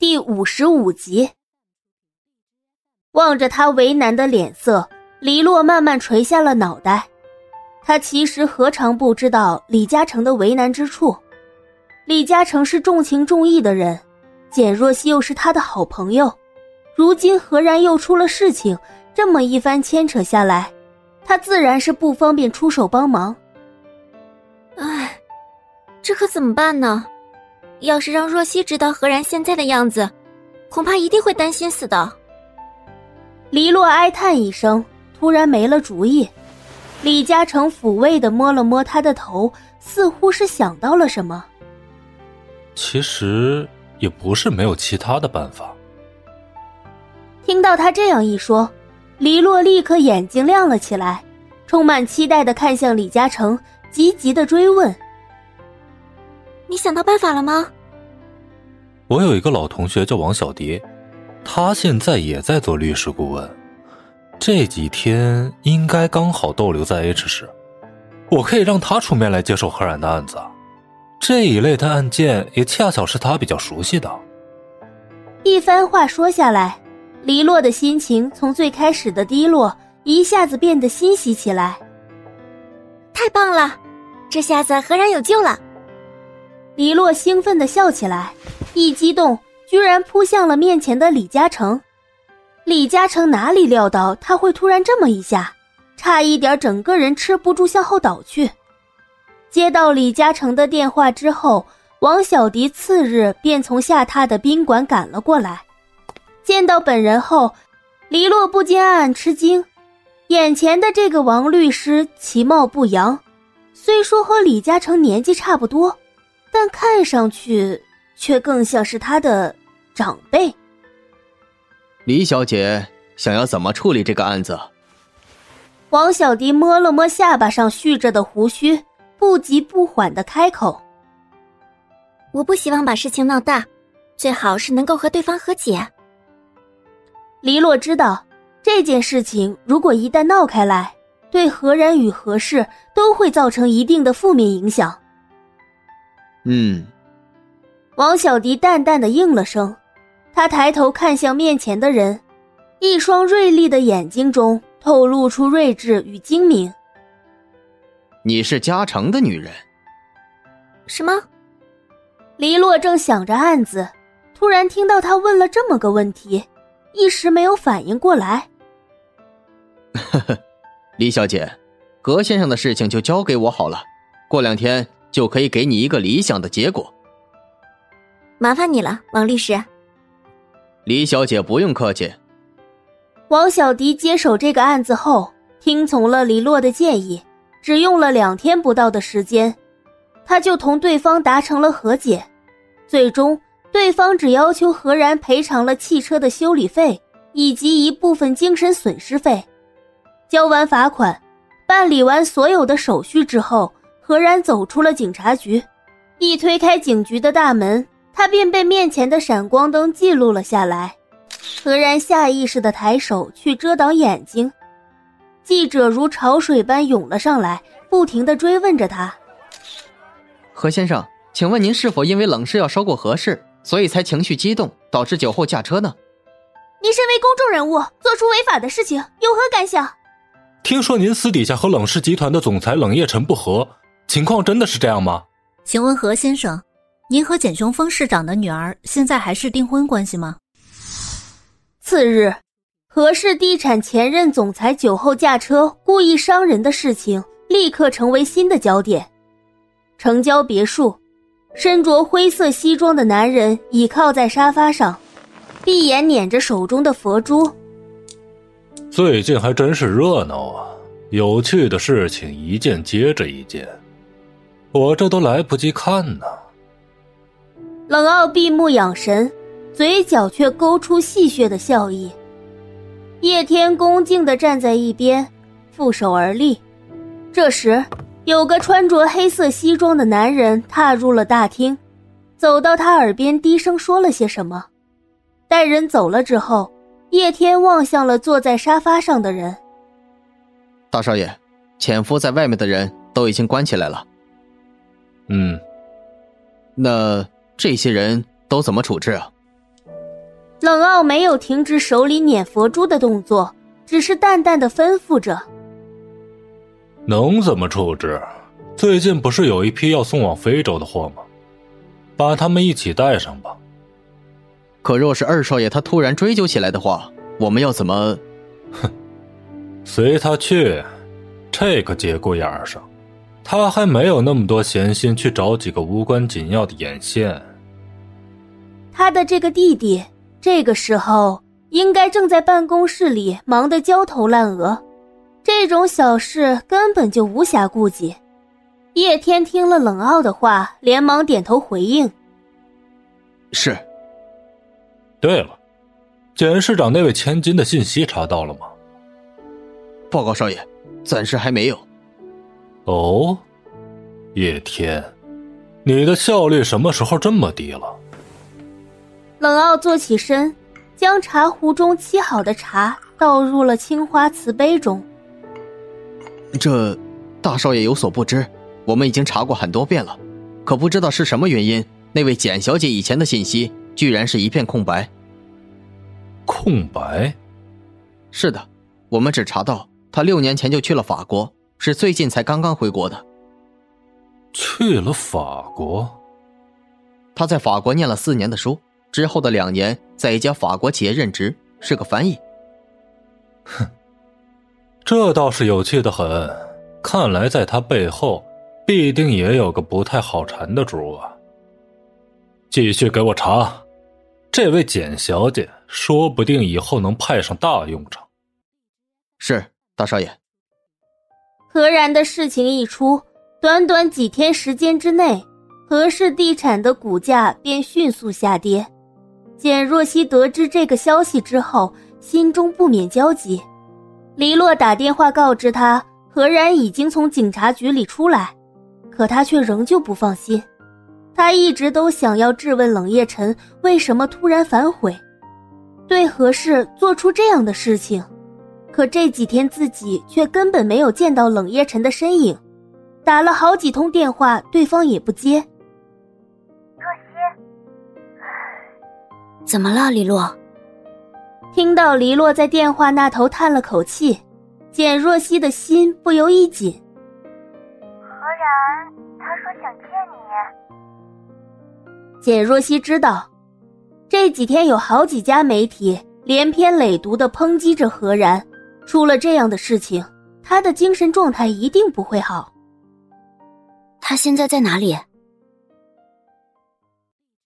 第五十五集。望着他为难的脸色，黎洛慢慢垂下了脑袋。他其实何尝不知道李嘉诚的为难之处？李嘉诚是重情重义的人，简若曦又是他的好朋友，如今何然又出了事情？这么一番牵扯下来，他自然是不方便出手帮忙。唉，这可怎么办呢？要是让若曦知道何然现在的样子，恐怕一定会担心死的。黎洛哀叹一声，突然没了主意。李嘉诚抚慰的摸了摸他的头，似乎是想到了什么。其实也不是没有其他的办法。听到他这样一说，黎洛立刻眼睛亮了起来，充满期待的看向李嘉诚，急急的追问。你想到办法了吗？我有一个老同学叫王小蝶，他现在也在做律师顾问，这几天应该刚好逗留在 H 市，我可以让他出面来接手何然的案子，这一类的案件也恰巧是他比较熟悉的。一番话说下来，黎洛的心情从最开始的低落，一下子变得欣喜起来。太棒了，这下子何然有救了。李洛兴奋的笑起来，一激动，居然扑向了面前的李嘉诚。李嘉诚哪里料到他会突然这么一下，差一点整个人吃不住向后倒去。接到李嘉诚的电话之后，王小迪次日便从下榻的宾馆赶了过来。见到本人后，黎洛不禁暗暗吃惊，眼前的这个王律师其貌不扬，虽说和李嘉诚年纪差不多。但看上去却更像是他的长辈。李小姐想要怎么处理这个案子？王小迪摸了摸下巴上蓄着的胡须，不急不缓的开口：“我不希望把事情闹大，最好是能够和对方和解。”黎洛知道这件事情如果一旦闹开来，对何然与何氏都会造成一定的负面影响。嗯，王小迪淡淡的应了声，他抬头看向面前的人，一双锐利的眼睛中透露出睿智与精明。你是嘉诚的女人？什么？黎洛正想着案子，突然听到他问了这么个问题，一时没有反应过来。呵呵，李小姐，葛先生的事情就交给我好了，过两天。就可以给你一个理想的结果。麻烦你了，王律师。李小姐不用客气。王小迪接手这个案子后，听从了李洛的建议，只用了两天不到的时间，他就同对方达成了和解。最终，对方只要求何然赔偿了汽车的修理费以及一部分精神损失费。交完罚款，办理完所有的手续之后。何然走出了警察局，一推开警局的大门，他便被面前的闪光灯记录了下来。何然下意识的抬手去遮挡眼睛，记者如潮水般涌了上来，不停的追问着他：“何先生，请问您是否因为冷氏要烧过何氏，所以才情绪激动，导致酒后驾车呢？”您身为公众人物，做出违法的事情，有何感想？听说您私底下和冷氏集团的总裁冷夜辰不和。情况真的是这样吗？请问何先生，您和简雄峰市长的女儿现在还是订婚关系吗？次日，何氏地产前任总裁酒后驾车故意伤人的事情立刻成为新的焦点。城郊别墅，身着灰色西装的男人倚靠在沙发上，闭眼捻着手中的佛珠。最近还真是热闹啊，有趣的事情一件接着一件。我这都来不及看呢。冷傲闭目养神，嘴角却勾出戏谑的笑意。叶天恭敬的站在一边，负手而立。这时，有个穿着黑色西装的男人踏入了大厅，走到他耳边低声说了些什么。待人走了之后，叶天望向了坐在沙发上的人：“大少爷，潜伏在外面的人都已经关起来了。”嗯，那这些人都怎么处置啊？冷傲没有停止手里捻佛珠的动作，只是淡淡的吩咐着：“能怎么处置？最近不是有一批要送往非洲的货吗？把他们一起带上吧。可若是二少爷他突然追究起来的话，我们要怎么？哼，随他去。这个节骨眼上，他还没有那么多闲心去找几个无关紧要的眼线。他的这个弟弟。”这个时候应该正在办公室里忙得焦头烂额，这种小事根本就无暇顾及。叶天听了冷傲的话，连忙点头回应：“是。”对了，简市长那位千金的信息查到了吗？报告少爷，暂时还没有。哦，叶天，你的效率什么时候这么低了？冷傲坐起身，将茶壶中沏好的茶倒入了青花瓷杯中。这，大少爷有所不知，我们已经查过很多遍了，可不知道是什么原因，那位简小姐以前的信息居然是一片空白。空白？是的，我们只查到她六年前就去了法国，是最近才刚刚回国的。去了法国？他在法国念了四年的书。之后的两年，在一家法国企业任职，是个翻译。哼，这倒是有趣的很。看来在他背后，必定也有个不太好缠的主啊。继续给我查，这位简小姐，说不定以后能派上大用场。是大少爷。何然的事情一出，短短几天时间之内，何氏地产的股价便迅速下跌。简若曦得知这个消息之后，心中不免焦急。黎洛打电话告知他，何然已经从警察局里出来，可他却仍旧不放心。他一直都想要质问冷夜晨为什么突然反悔，对何氏做出这样的事情，可这几天自己却根本没有见到冷夜晨的身影，打了好几通电话，对方也不接。若曦怎么了，黎洛？听到黎洛在电话那头叹了口气，简若曦的心不由一紧。何然，他说想见你。简若曦知道，这几天有好几家媒体连篇累牍的抨击着何然，出了这样的事情，他的精神状态一定不会好。他现在在哪里？